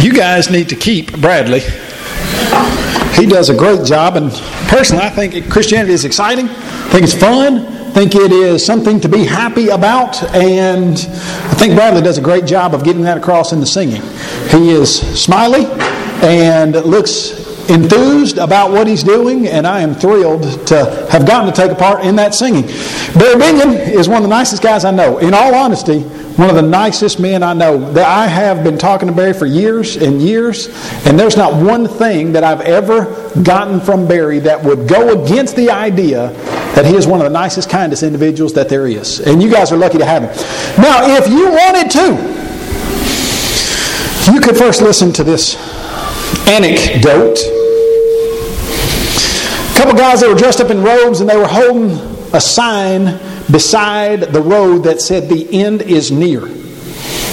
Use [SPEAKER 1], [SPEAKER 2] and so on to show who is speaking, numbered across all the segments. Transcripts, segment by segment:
[SPEAKER 1] You guys need to keep Bradley. He does a great job, and personally, I think Christianity is exciting. I think it's fun. I think it is something to be happy about, and I think Bradley does a great job of getting that across in the singing. He is smiley and looks enthused about what he's doing, and I am thrilled to have gotten to take a part in that singing. Barry Bingen is one of the nicest guys I know. In all honesty, one of the nicest men I know. That I have been talking to Barry for years and years, and there's not one thing that I've ever gotten from Barry that would go against the idea that he is one of the nicest, kindest individuals that there is. And you guys are lucky to have him. Now, if you wanted to, you could first listen to this anecdote. A couple guys that were dressed up in robes and they were holding a sign beside the road that said, The end is near.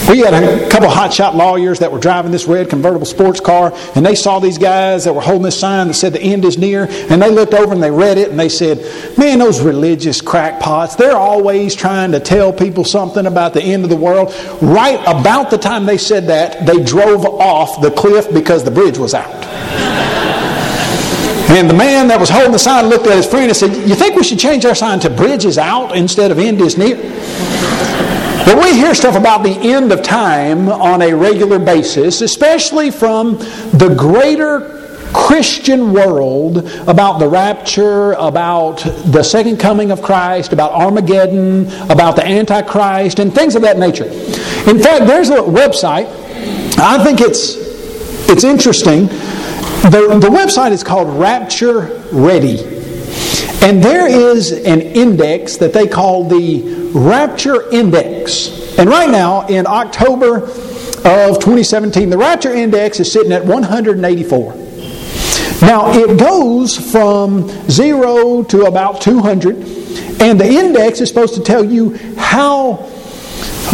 [SPEAKER 1] We had a couple hotshot lawyers that were driving this red convertible sports car, and they saw these guys that were holding this sign that said the end is near, and they looked over and they read it, and they said, Man, those religious crackpots, they're always trying to tell people something about the end of the world. Right about the time they said that, they drove off the cliff because the bridge was out. And the man that was holding the sign looked at his friend and said, You think we should change our sign to bridge is out instead of end is near? But we hear stuff about the end of time on a regular basis, especially from the greater Christian world about the rapture, about the second coming of Christ, about Armageddon, about the Antichrist, and things of that nature. In fact, there's a website, I think it's, it's interesting the, the website is called Rapture Ready. And there is an index that they call the Rapture Index. And right now, in October of 2017, the Rapture Index is sitting at 184. Now, it goes from 0 to about 200, and the index is supposed to tell you how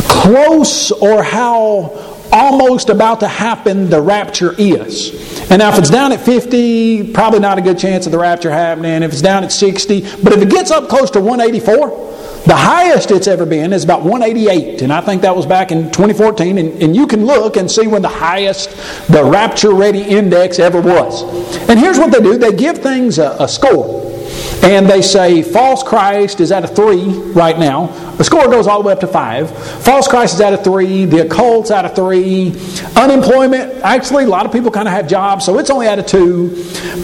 [SPEAKER 1] close or how almost about to happen the rapture is. And now, if it's down at 50, probably not a good chance of the rapture happening. If it's down at 60, but if it gets up close to 184, the highest it's ever been is about 188, and I think that was back in 2014. And, and you can look and see when the highest the rapture ready index ever was. And here's what they do they give things a, a score. And they say false Christ is at a three right now. The score goes all the way up to five. False Christ is at a three. The occult's at a three. Unemployment, actually, a lot of people kind of have jobs, so it's only at a two.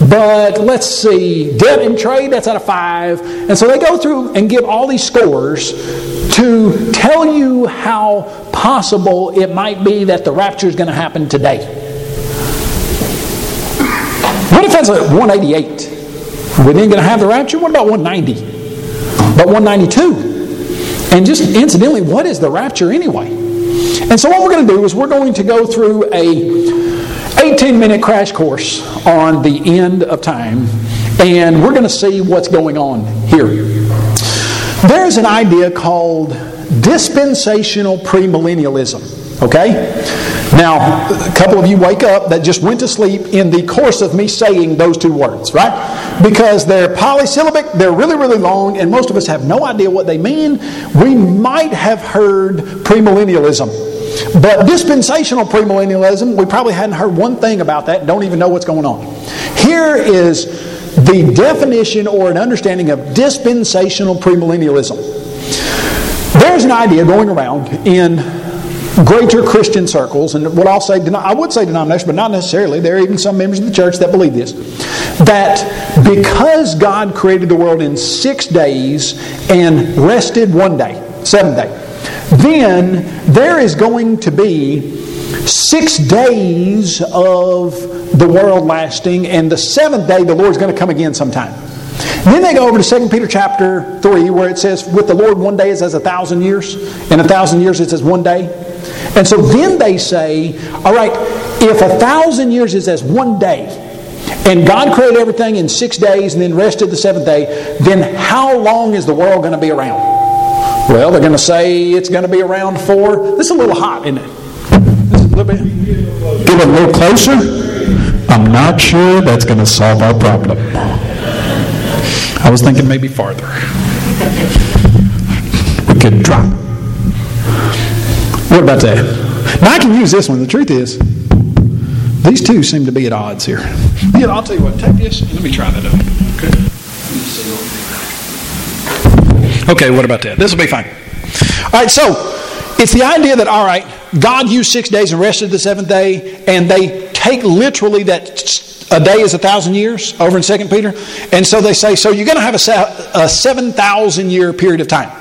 [SPEAKER 1] But let's see, debt and trade, that's at a five. And so they go through and give all these scores to tell you how possible it might be that the rapture is going to happen today. What if that's a 188? We ain't going to have the rapture? What about 190? But 192? And just incidentally, what is the rapture anyway? And so what we're going to do is we're going to go through a 18 minute crash course on the end of time and we're going to see what's going on here. There's an idea called dispensational premillennialism. Okay? Now, a couple of you wake up that just went to sleep in the course of me saying those two words, right? Because they're polysyllabic, they're really, really long, and most of us have no idea what they mean. We might have heard premillennialism. But dispensational premillennialism, we probably hadn't heard one thing about that, don't even know what's going on. Here is the definition or an understanding of dispensational premillennialism. There's an idea going around in greater Christian circles, and what I'll say, I would say denomination, but not necessarily. There are even some members of the church that believe this. That because God created the world in six days and rested one day, seventh day, then there is going to be six days of the world lasting, and the seventh day the Lord's going to come again sometime. Then they go over to 2 Peter chapter 3, where it says, With the Lord one day is as a thousand years, and a thousand years is as one day. And so then they say, all right, if a thousand years is as one day, and God created everything in six days and then rested the seventh day, then how long is the world going to be around? Well, they're going to say it's going to be around for. This is a little hot, isn't it? This is a little bit. Get a little closer. I'm not sure that's going to solve our problem. I was thinking maybe farther. We could drop. What about that? Now I can use this one. The truth is, These two seem to be at odds here. Yeah, I'll tell you what, take this and let me try that up. Okay. Okay, what about that? This will be fine. All right, so it's the idea that, all right, God used six days and rested the seventh day, and they take literally that a day is a thousand years over in Second Peter. And so they say, so you're going to have a, a 7,000 year period of time.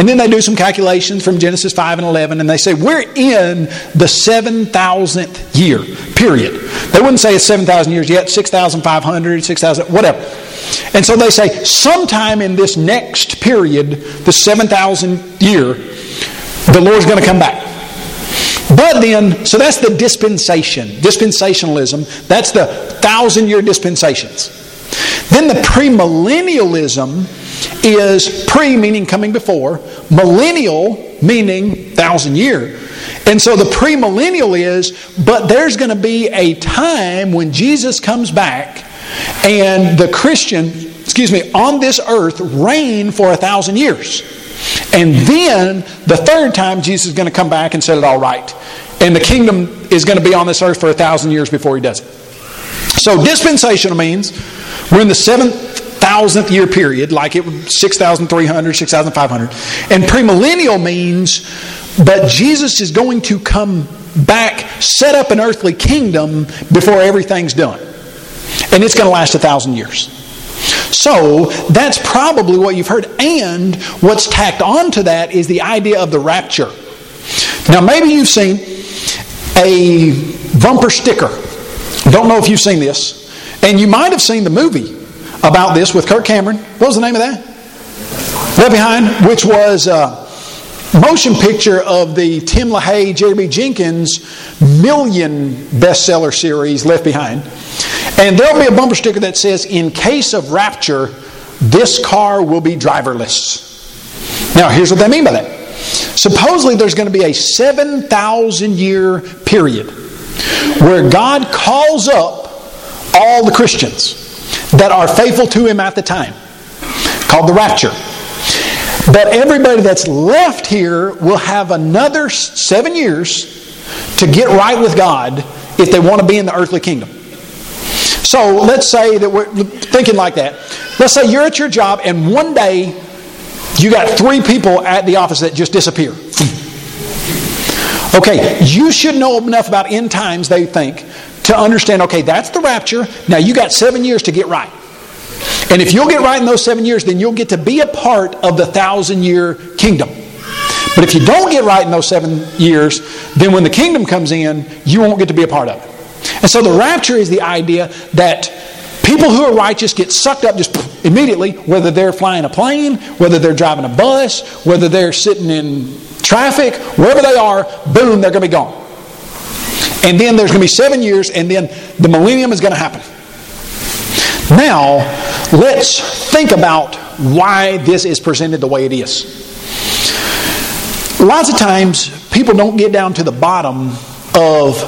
[SPEAKER 1] And then they do some calculations from Genesis 5 and 11, and they say, We're in the 7,000th year, period. They wouldn't say it's 7,000 years yet, 6,500, 6,000, whatever. And so they say, sometime in this next period, the 7,000 year, the Lord's going to come back. But then, so that's the dispensation, dispensationalism. That's the thousand year dispensations. Then the premillennialism is pre meaning coming before, millennial meaning thousand year. And so the premillennial is, but there's going to be a time when Jesus comes back and the Christian, excuse me, on this earth reign for a thousand years. And then the third time, Jesus is going to come back and set it all right. And the kingdom is going to be on this earth for a thousand years before he does it. So dispensational means we're in the seventh thousandth year period, like it was 6,300, 6,500. And premillennial means that Jesus is going to come back, set up an earthly kingdom before everything's done. And it's going to last a thousand years. So that's probably what you've heard. And what's tacked onto that is the idea of the rapture. Now, maybe you've seen a bumper sticker. Don't know if you've seen this. And you might have seen the movie about this with Kirk Cameron. What was the name of that? Left Behind, which was a motion picture of the Tim LaHaye, Jerry B. Jenkins million bestseller series, Left Behind. And there'll be a bumper sticker that says, In case of rapture, this car will be driverless. Now, here's what they mean by that. Supposedly, there's going to be a 7,000 year period where God calls up all the Christians that are faithful to Him at the time, called the rapture. But everybody that's left here will have another seven years to get right with God if they want to be in the earthly kingdom. So let's say that we're thinking like that. Let's say you're at your job and one day you got three people at the office that just disappear. Okay, you should know enough about end times, they think, to understand okay, that's the rapture. Now you got seven years to get right. And if you'll get right in those seven years, then you'll get to be a part of the thousand year kingdom. But if you don't get right in those seven years, then when the kingdom comes in, you won't get to be a part of it. And so the rapture is the idea that people who are righteous get sucked up just immediately, whether they're flying a plane, whether they're driving a bus, whether they're sitting in traffic, wherever they are, boom, they're going to be gone. And then there's going to be seven years, and then the millennium is going to happen. Now, let's think about why this is presented the way it is. Lots of times, people don't get down to the bottom of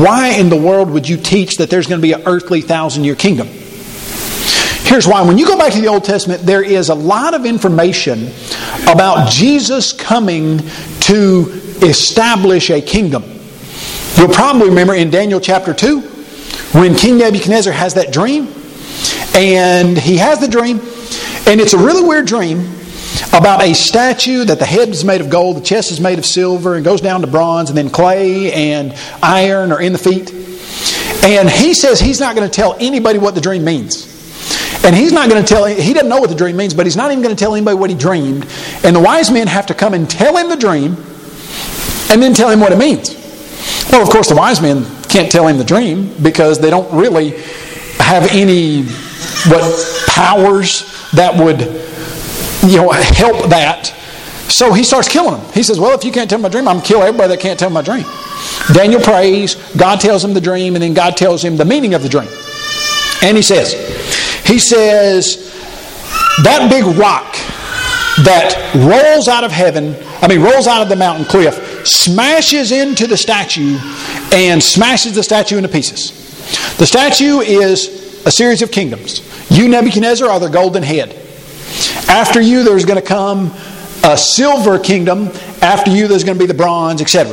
[SPEAKER 1] why in the world would you teach that there's going to be an earthly thousand year kingdom? Here's why. When you go back to the Old Testament, there is a lot of information about Jesus coming to establish a kingdom. You'll probably remember in Daniel chapter 2 when King Nebuchadnezzar has that dream. And he has the dream, and it's a really weird dream about a statue that the head is made of gold, the chest is made of silver, and goes down to bronze, and then clay and iron are in the feet. And he says he's not going to tell anybody what the dream means. And he's not going to tell, he doesn't know what the dream means, but he's not even going to tell anybody what he dreamed. And the wise men have to come and tell him the dream and then tell him what it means. Well, of course, the wise men can't tell him the dream because they don't really have any what powers that would you know, help that. So he starts killing them. He says, Well, if you can't tell my dream, I'm going to kill everybody that can't tell my dream. Daniel prays, God tells him the dream, and then God tells him the meaning of the dream. And he says, He says, that big rock that rolls out of heaven, I mean, rolls out of the mountain cliff, smashes into the statue and smashes the statue into pieces. The statue is a series of kingdoms. You, Nebuchadnezzar, are the golden head. After you, there's going to come a silver kingdom. After you, there's going to be the bronze, etc.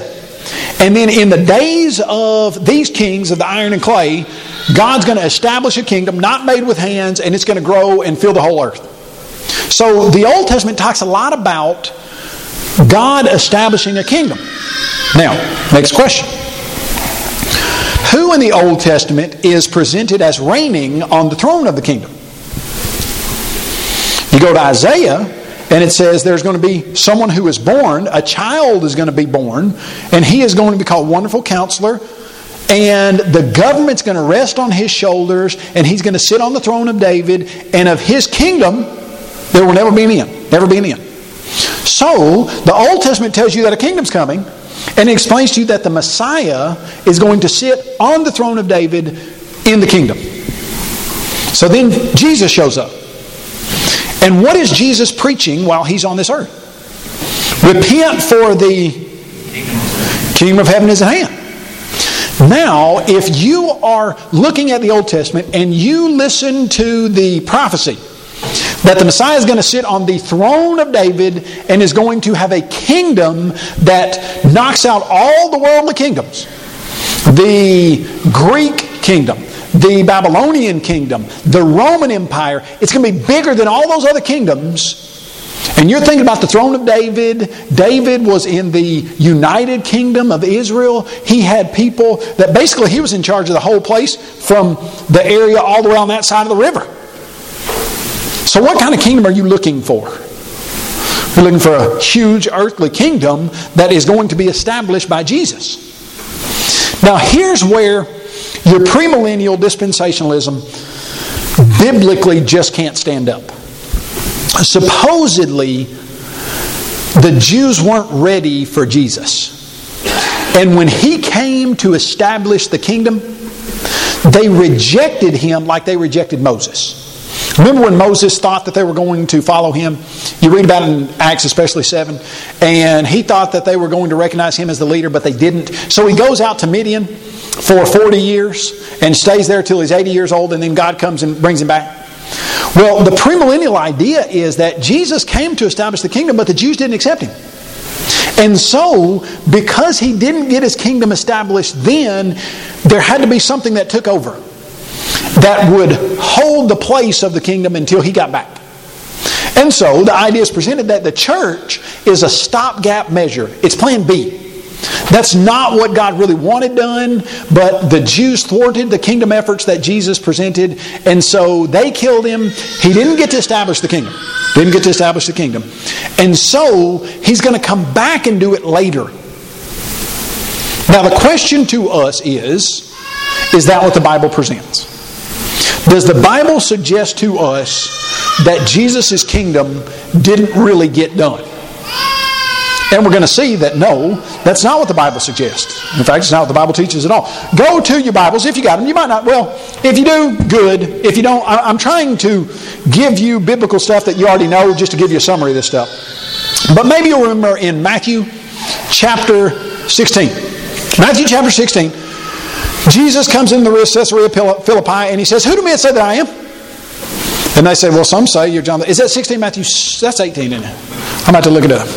[SPEAKER 1] And then in the days of these kings of the iron and clay, God's going to establish a kingdom not made with hands, and it's going to grow and fill the whole earth. So the Old Testament talks a lot about God establishing a kingdom. Now, next question. Who in the Old Testament is presented as reigning on the throne of the kingdom? You go to Isaiah, and it says there's going to be someone who is born, a child is going to be born, and he is going to be called Wonderful Counselor. And the government's going to rest on his shoulders, and he's going to sit on the throne of David, and of his kingdom, there will never be an end. Never be an end. So, the Old Testament tells you that a kingdom's coming, and it explains to you that the Messiah is going to sit on the throne of David in the kingdom. So then Jesus shows up. And what is Jesus preaching while he's on this earth? Repent for the kingdom of heaven is at hand. Now, if you are looking at the Old Testament and you listen to the prophecy that the Messiah is going to sit on the throne of David and is going to have a kingdom that knocks out all the worldly kingdoms, the Greek kingdom, the Babylonian kingdom, the Roman Empire. It's going to be bigger than all those other kingdoms. And you're thinking about the throne of David. David was in the United Kingdom of Israel. He had people that basically he was in charge of the whole place from the area all the way on that side of the river. So, what kind of kingdom are you looking for? You're looking for a huge earthly kingdom that is going to be established by Jesus. Now, here's where your premillennial dispensationalism biblically just can't stand up. Supposedly, the Jews weren't ready for Jesus. And when he came to establish the kingdom, they rejected him like they rejected Moses. Remember when Moses thought that they were going to follow him? You read about it in Acts, especially 7. And he thought that they were going to recognize him as the leader, but they didn't. So he goes out to Midian for 40 years and stays there till he's 80 years old, and then God comes and brings him back. Well, the premillennial idea is that Jesus came to establish the kingdom, but the Jews didn't accept him. And so, because he didn't get his kingdom established then, there had to be something that took over that would hold the place of the kingdom until he got back. And so, the idea is presented that the church is a stopgap measure, it's plan B. That's not what God really wanted done, but the Jews thwarted the kingdom efforts that Jesus presented, and so they killed him. He didn't get to establish the kingdom. Didn't get to establish the kingdom. And so he's going to come back and do it later. Now, the question to us is is that what the Bible presents? Does the Bible suggest to us that Jesus' kingdom didn't really get done? And we're going to see that no, that's not what the Bible suggests. In fact, it's not what the Bible teaches at all. Go to your Bibles if you got them. You might not. Well, if you do, good. If you don't, I'm trying to give you biblical stuff that you already know just to give you a summary of this stuff. But maybe you'll remember in Matthew chapter 16. Matthew chapter 16, Jesus comes into the Caesarea Philippi and he says, Who do men say that I am? And they say, Well, some say you're John. Is that 16 Matthew? That's 18, isn't it? I'm about to look it up.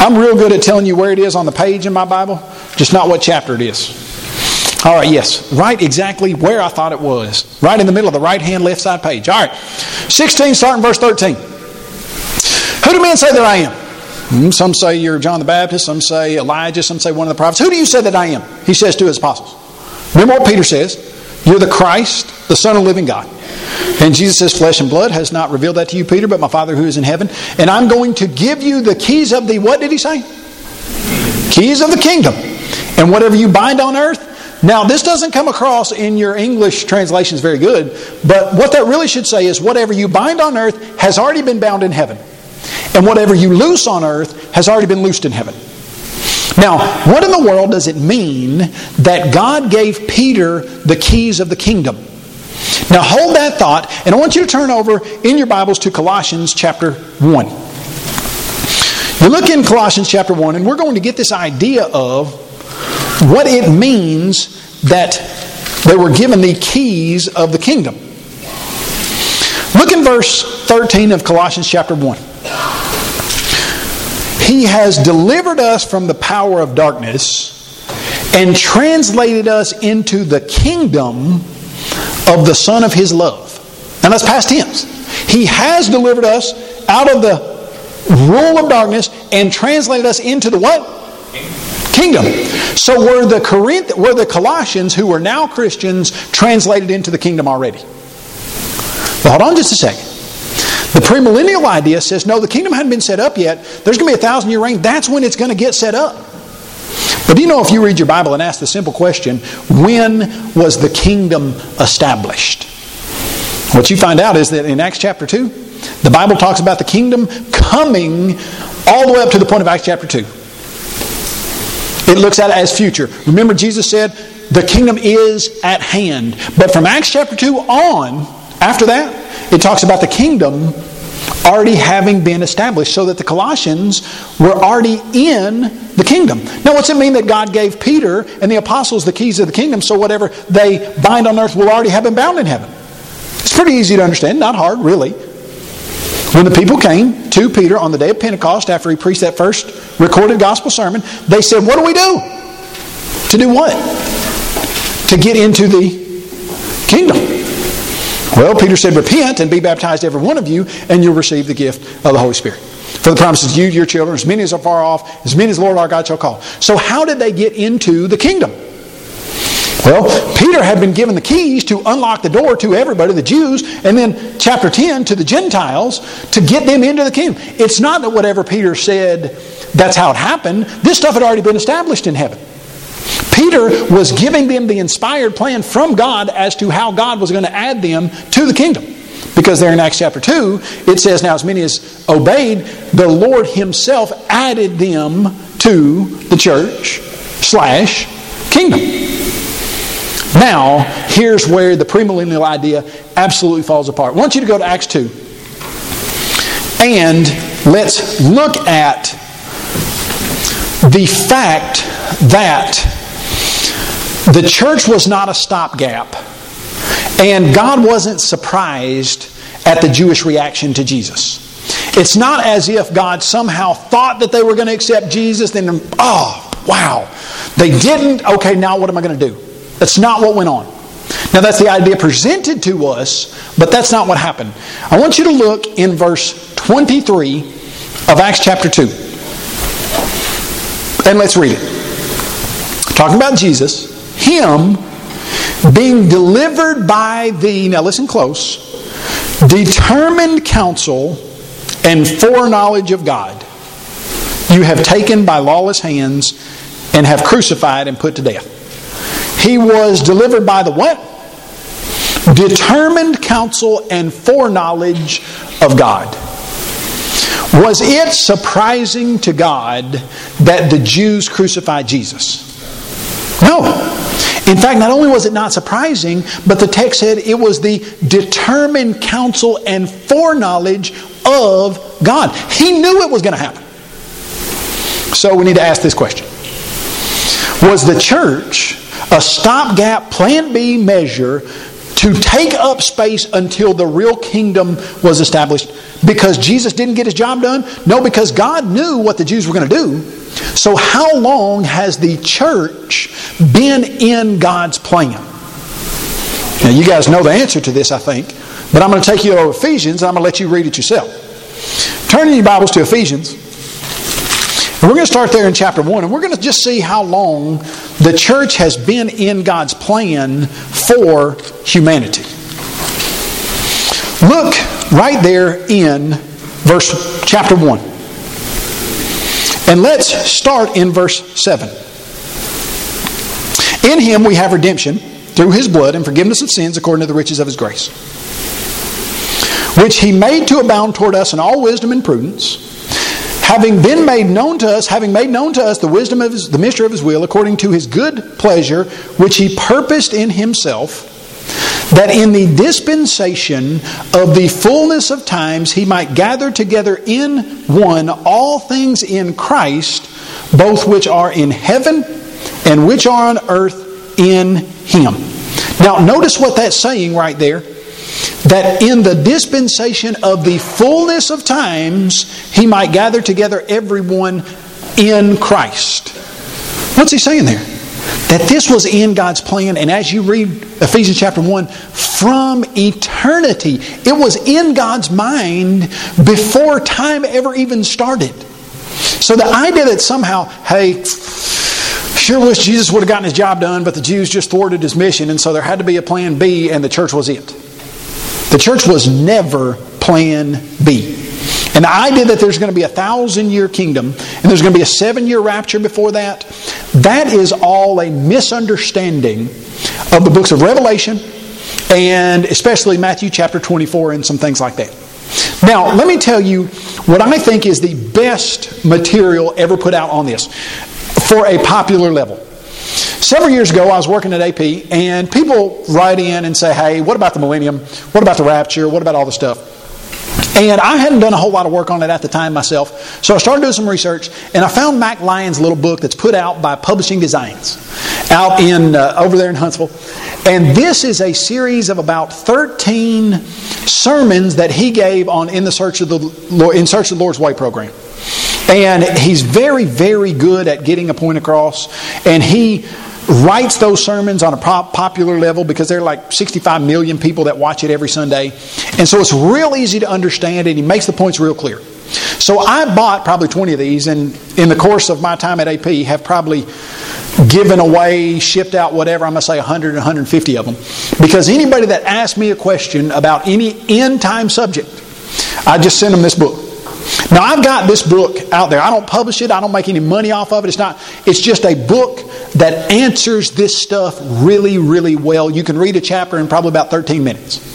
[SPEAKER 1] I'm real good at telling you where it is on the page in my Bible, just not what chapter it is. All right, yes, right exactly where I thought it was. Right in the middle of the right hand, left side page. All right, 16, starting verse 13. Who do men say that I am? Hmm, some say you're John the Baptist, some say Elijah, some say one of the prophets. Who do you say that I am? He says to his apostles. Remember what Peter says? You're the Christ, the Son of the living God. And Jesus says, Flesh and blood has not revealed that to you, Peter, but my Father who is in heaven. And I'm going to give you the keys of the, what did he say? Keys of the kingdom. And whatever you bind on earth, now, this doesn't come across in your English translations very good, but what that really should say is whatever you bind on earth has already been bound in heaven, and whatever you loose on earth has already been loosed in heaven. Now, what in the world does it mean that God gave Peter the keys of the kingdom? Now hold that thought, and I want you to turn over in your Bibles to Colossians chapter 1. You look in Colossians chapter 1, and we're going to get this idea of what it means that they were given the keys of the kingdom. Look in verse 13 of Colossians chapter 1. He has delivered us from the power of darkness and translated us into the kingdom of the Son of His love. And that's past tense. He has delivered us out of the rule of darkness and translated us into the what? Kingdom. So were the Corinth, were the Colossians who were now Christians translated into the kingdom already? But hold on just a second. The premillennial idea says no, the kingdom hadn't been set up yet. There's going to be a thousand year reign. That's when it's going to get set up. But do you know if you read your Bible and ask the simple question, when was the kingdom established? What you find out is that in Acts chapter 2, the Bible talks about the kingdom coming all the way up to the point of Acts chapter 2. It looks at it as future. Remember, Jesus said, the kingdom is at hand. But from Acts chapter 2 on, after that, it talks about the kingdom already having been established so that the Colossians were already in the kingdom. Now, what's it mean that God gave Peter and the apostles the keys of the kingdom so whatever they bind on earth will already have been bound in heaven? It's pretty easy to understand, not hard, really. When the people came to Peter on the day of Pentecost after he preached that first recorded gospel sermon, they said, What do we do? To do what? To get into the kingdom. Well, Peter said, Repent and be baptized, every one of you, and you'll receive the gift of the Holy Spirit. For the promises you, your children, as many as are far off, as many as Lord our God shall call. So, how did they get into the kingdom? Well, Peter had been given the keys to unlock the door to everybody, the Jews, and then chapter 10 to the Gentiles to get them into the kingdom. It's not that whatever Peter said, that's how it happened. This stuff had already been established in heaven. Peter was giving them the inspired plan from God as to how God was going to add them to the kingdom. Because there in Acts chapter 2, it says, Now as many as obeyed, the Lord Himself added them to the church slash kingdom. Now, here's where the premillennial idea absolutely falls apart. I want you to go to Acts 2. And let's look at the fact that the church was not a stopgap. And God wasn't surprised at the Jewish reaction to Jesus. It's not as if God somehow thought that they were going to accept Jesus, then, oh, wow. They didn't. Okay, now what am I going to do? That's not what went on. Now, that's the idea presented to us, but that's not what happened. I want you to look in verse 23 of Acts chapter 2. And let's read it. Talking about Jesus, Him being delivered by the, now listen close, determined counsel and foreknowledge of God, you have taken by lawless hands and have crucified and put to death. He was delivered by the what? Determined counsel and foreknowledge of God. Was it surprising to God that the Jews crucified Jesus? No. In fact, not only was it not surprising, but the text said it was the determined counsel and foreknowledge of God. He knew it was going to happen. So we need to ask this question Was the church a stopgap plan B measure to take up space until the real kingdom was established because Jesus didn't get his job done? No, because God knew what the Jews were going to do. So, how long has the church been in God's plan? Now, you guys know the answer to this, I think, but I'm going to take you to Ephesians and I'm going to let you read it yourself. Turn in your Bibles to Ephesians. And we're going to start there in chapter 1, and we're going to just see how long the church has been in God's plan for humanity. Look right there in verse chapter 1. And let's start in verse 7. In him we have redemption through his blood and forgiveness of sins according to the riches of his grace, which he made to abound toward us in all wisdom and prudence having been made known to us, having made known to us the wisdom of his, the mystery of his will, according to his good pleasure, which he purposed in himself, that in the dispensation of the fullness of times he might gather together in one all things in Christ, both which are in heaven and which are on earth in him. Now, notice what that's saying right there that in the dispensation of the fullness of times he might gather together everyone in Christ. What's he saying there? That this was in God's plan. And as you read Ephesians chapter 1, from eternity, it was in God's mind before time ever even started. So the idea that somehow, hey, sure wish Jesus would have gotten his job done, but the Jews just thwarted his mission, and so there had to be a plan B, and the church was it. The church was never plan B. And the idea that there's going to be a thousand year kingdom and there's going to be a seven year rapture before that, that is all a misunderstanding of the books of Revelation and especially Matthew chapter 24 and some things like that. Now, let me tell you what I think is the best material ever put out on this for a popular level. Several years ago, I was working at AP, and people write in and say, Hey, what about the millennium? What about the rapture? What about all the stuff? And I hadn't done a whole lot of work on it at the time myself. So I started doing some research, and I found Mack Lyon's little book that's put out by Publishing Designs out in uh, over there in Huntsville. And this is a series of about 13 sermons that he gave on In the Search of the Lord, In Search of the Lord's Way program. And he's very, very good at getting a point across. And he writes those sermons on a popular level because there are like 65 million people that watch it every Sunday. And so it's real easy to understand and he makes the points real clear. So I bought probably 20 of these and in the course of my time at AP have probably given away, shipped out whatever, I'm going to say 100 150 of them. Because anybody that asks me a question about any end time subject, I just send them this book. Now I've got this book out there. I don't publish it. I don't make any money off of it. It's not it's just a book that answers this stuff really really well. You can read a chapter in probably about 13 minutes.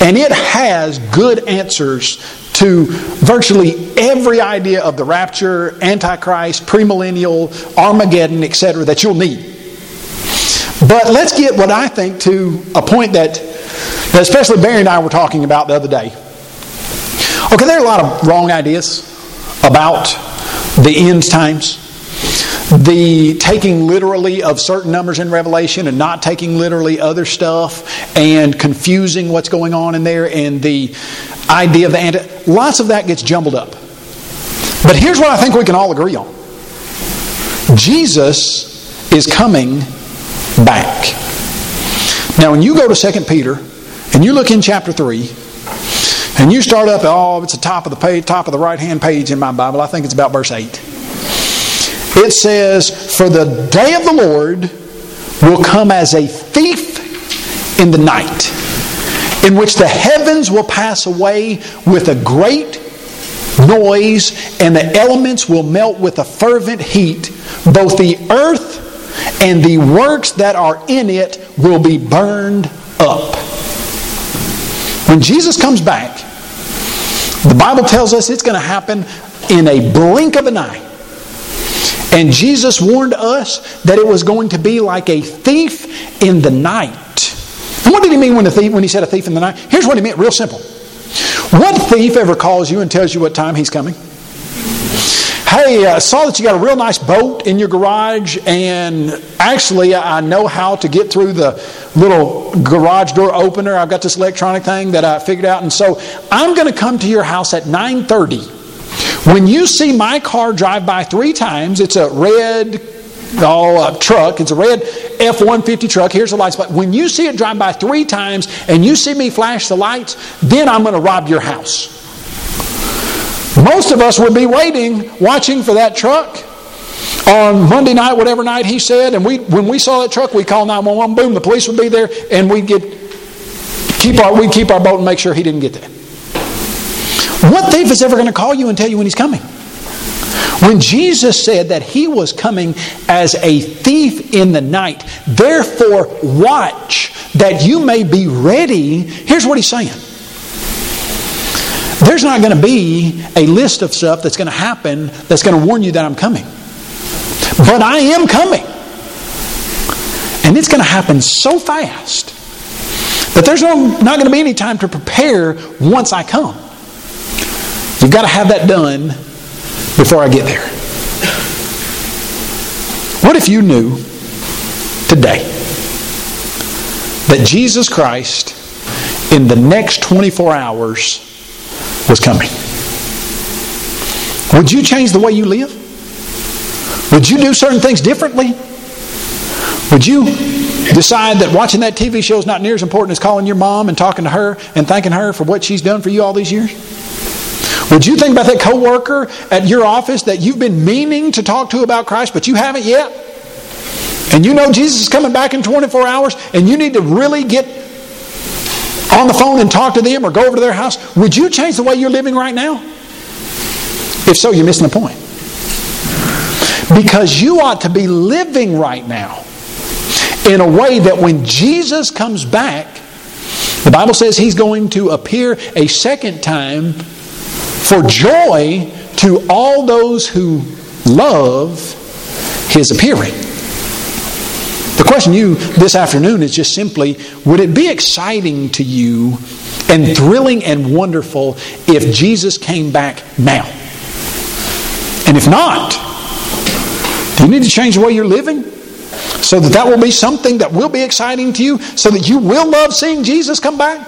[SPEAKER 1] And it has good answers to virtually every idea of the rapture, antichrist, premillennial, Armageddon, etc. that you'll need. But let's get what I think to a point that especially Barry and I were talking about the other day. Okay, there are a lot of wrong ideas about the end times. The taking literally of certain numbers in Revelation and not taking literally other stuff and confusing what's going on in there and the idea of the anti. Lots of that gets jumbled up. But here's what I think we can all agree on Jesus is coming back. Now, when you go to 2 Peter and you look in chapter 3, and you start up, oh, it's the top of the page, top of the right hand page in my Bible. I think it's about verse 8. It says, For the day of the Lord will come as a thief in the night, in which the heavens will pass away with a great noise, and the elements will melt with a fervent heat. Both the earth and the works that are in it will be burned up. When Jesus comes back, the Bible tells us it's going to happen in a blink of an eye. And Jesus warned us that it was going to be like a thief in the night. And what did he mean when, thief, when he said a thief in the night? Here's what he meant, real simple. What thief ever calls you and tells you what time he's coming? Hey, I saw that you got a real nice boat in your garage, and actually, I know how to get through the little garage door opener. I've got this electronic thing that I figured out, and so I'm going to come to your house at 9:30. When you see my car drive by three times, it's a red oh, truck. It's a red F 150 truck. Here's the lights. But when you see it drive by three times and you see me flash the lights, then I'm going to rob your house. Most of us would be waiting, watching for that truck on Monday night, whatever night he said, and we when we saw that truck, we call 911, boom, the police would be there, and we'd get keep our we'd keep our boat and make sure he didn't get there. What thief is ever going to call you and tell you when he's coming? When Jesus said that he was coming as a thief in the night, therefore watch that you may be ready. Here's what he's saying. There's not going to be a list of stuff that's going to happen that's going to warn you that I'm coming. But I am coming. And it's going to happen so fast that there's no, not going to be any time to prepare once I come. You've got to have that done before I get there. What if you knew today that Jesus Christ in the next 24 hours was coming. Would you change the way you live? Would you do certain things differently? Would you decide that watching that TV show is not near as important as calling your mom and talking to her and thanking her for what she's done for you all these years? Would you think about that coworker at your office that you've been meaning to talk to about Christ, but you haven't yet? And you know Jesus is coming back in 24 hours, and you need to really get on the phone and talk to them or go over to their house. Would you change the way you're living right now? If so, you're missing the point. Because you ought to be living right now in a way that when Jesus comes back, the Bible says he's going to appear a second time for joy to all those who love his appearing. Question you this afternoon is just simply would it be exciting to you and thrilling and wonderful if Jesus came back now? And if not, do you need to change the way you're living? So that that will be something that will be exciting to you, so that you will love seeing Jesus come back?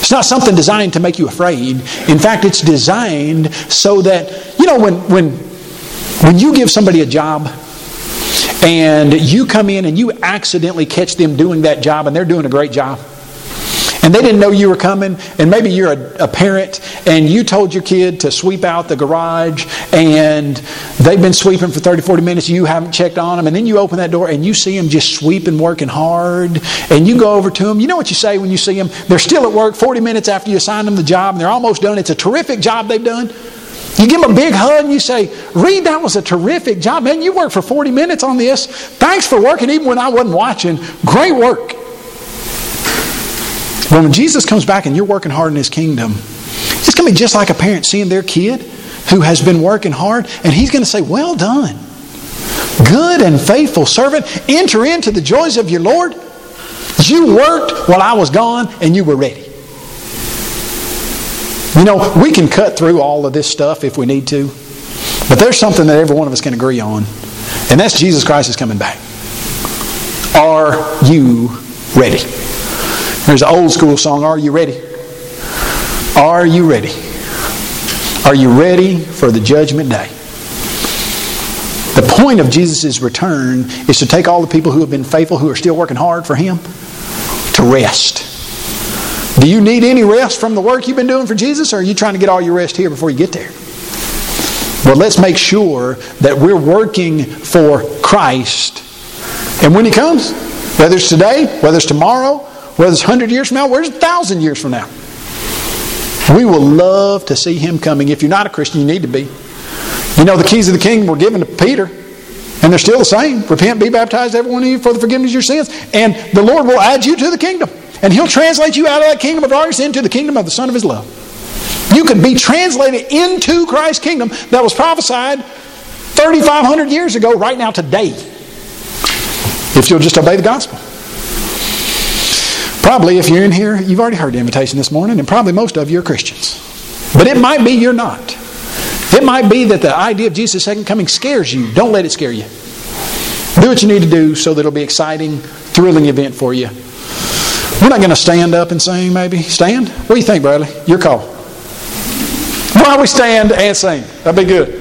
[SPEAKER 1] It's not something designed to make you afraid. In fact, it's designed so that, you know, when, when, when you give somebody a job and you come in and you accidentally catch them doing that job and they're doing a great job, and they didn't know you were coming, and maybe you're a, a, parent and you told your kid to sweep out the garage, and they've been sweeping for 30, 40 minutes, you haven't checked on them, and then you open that door and you see them just sweeping, working hard, and you go over to them. You know what you say when you see them? They're still at work 40 minutes after you assign them the job, and they're almost done. It's a terrific job they've done. You give them a big hug and you say, Reed, that was a terrific job. Man, you worked for 40 minutes on this. Thanks for working even when I wasn't watching. Great work. But when Jesus comes back and you're working hard in His kingdom, it's going to be just like a parent seeing their kid who has been working hard, and he's going to say, Well done, good and faithful servant. Enter into the joys of your Lord. You worked while I was gone, and you were ready. You know, we can cut through all of this stuff if we need to, but there's something that every one of us can agree on, and that's Jesus Christ is coming back. Are you ready? There's an old school song, Are You Ready? Are you ready? Are you ready for the judgment day? The point of Jesus' return is to take all the people who have been faithful, who are still working hard for Him, to rest. Do you need any rest from the work you've been doing for Jesus, or are you trying to get all your rest here before you get there? Well, let's make sure that we're working for Christ. And when He comes, whether it's today, whether it's tomorrow, whether it's 100 years from now, whether it's 1,000 years from now. We will love to see him coming. If you're not a Christian, you need to be. You know, the keys of the kingdom were given to Peter, and they're still the same. Repent, be baptized, every one of you, for the forgiveness of your sins, and the Lord will add you to the kingdom. And he'll translate you out of that kingdom of darkness into the kingdom of the Son of his love. You can be translated into Christ's kingdom that was prophesied 3,500 years ago, right now, today, if you'll just obey the gospel. Probably, if you're in here, you've already heard the invitation this morning, and probably most of you are Christians. But it might be you're not. It might be that the idea of Jesus' second coming scares you. Don't let it scare you. Do what you need to do so that it'll be exciting, thrilling event for you. We're not going to stand up and sing, maybe. Stand? What do you think, Bradley? Your call. Why we stand and sing? That'd be good.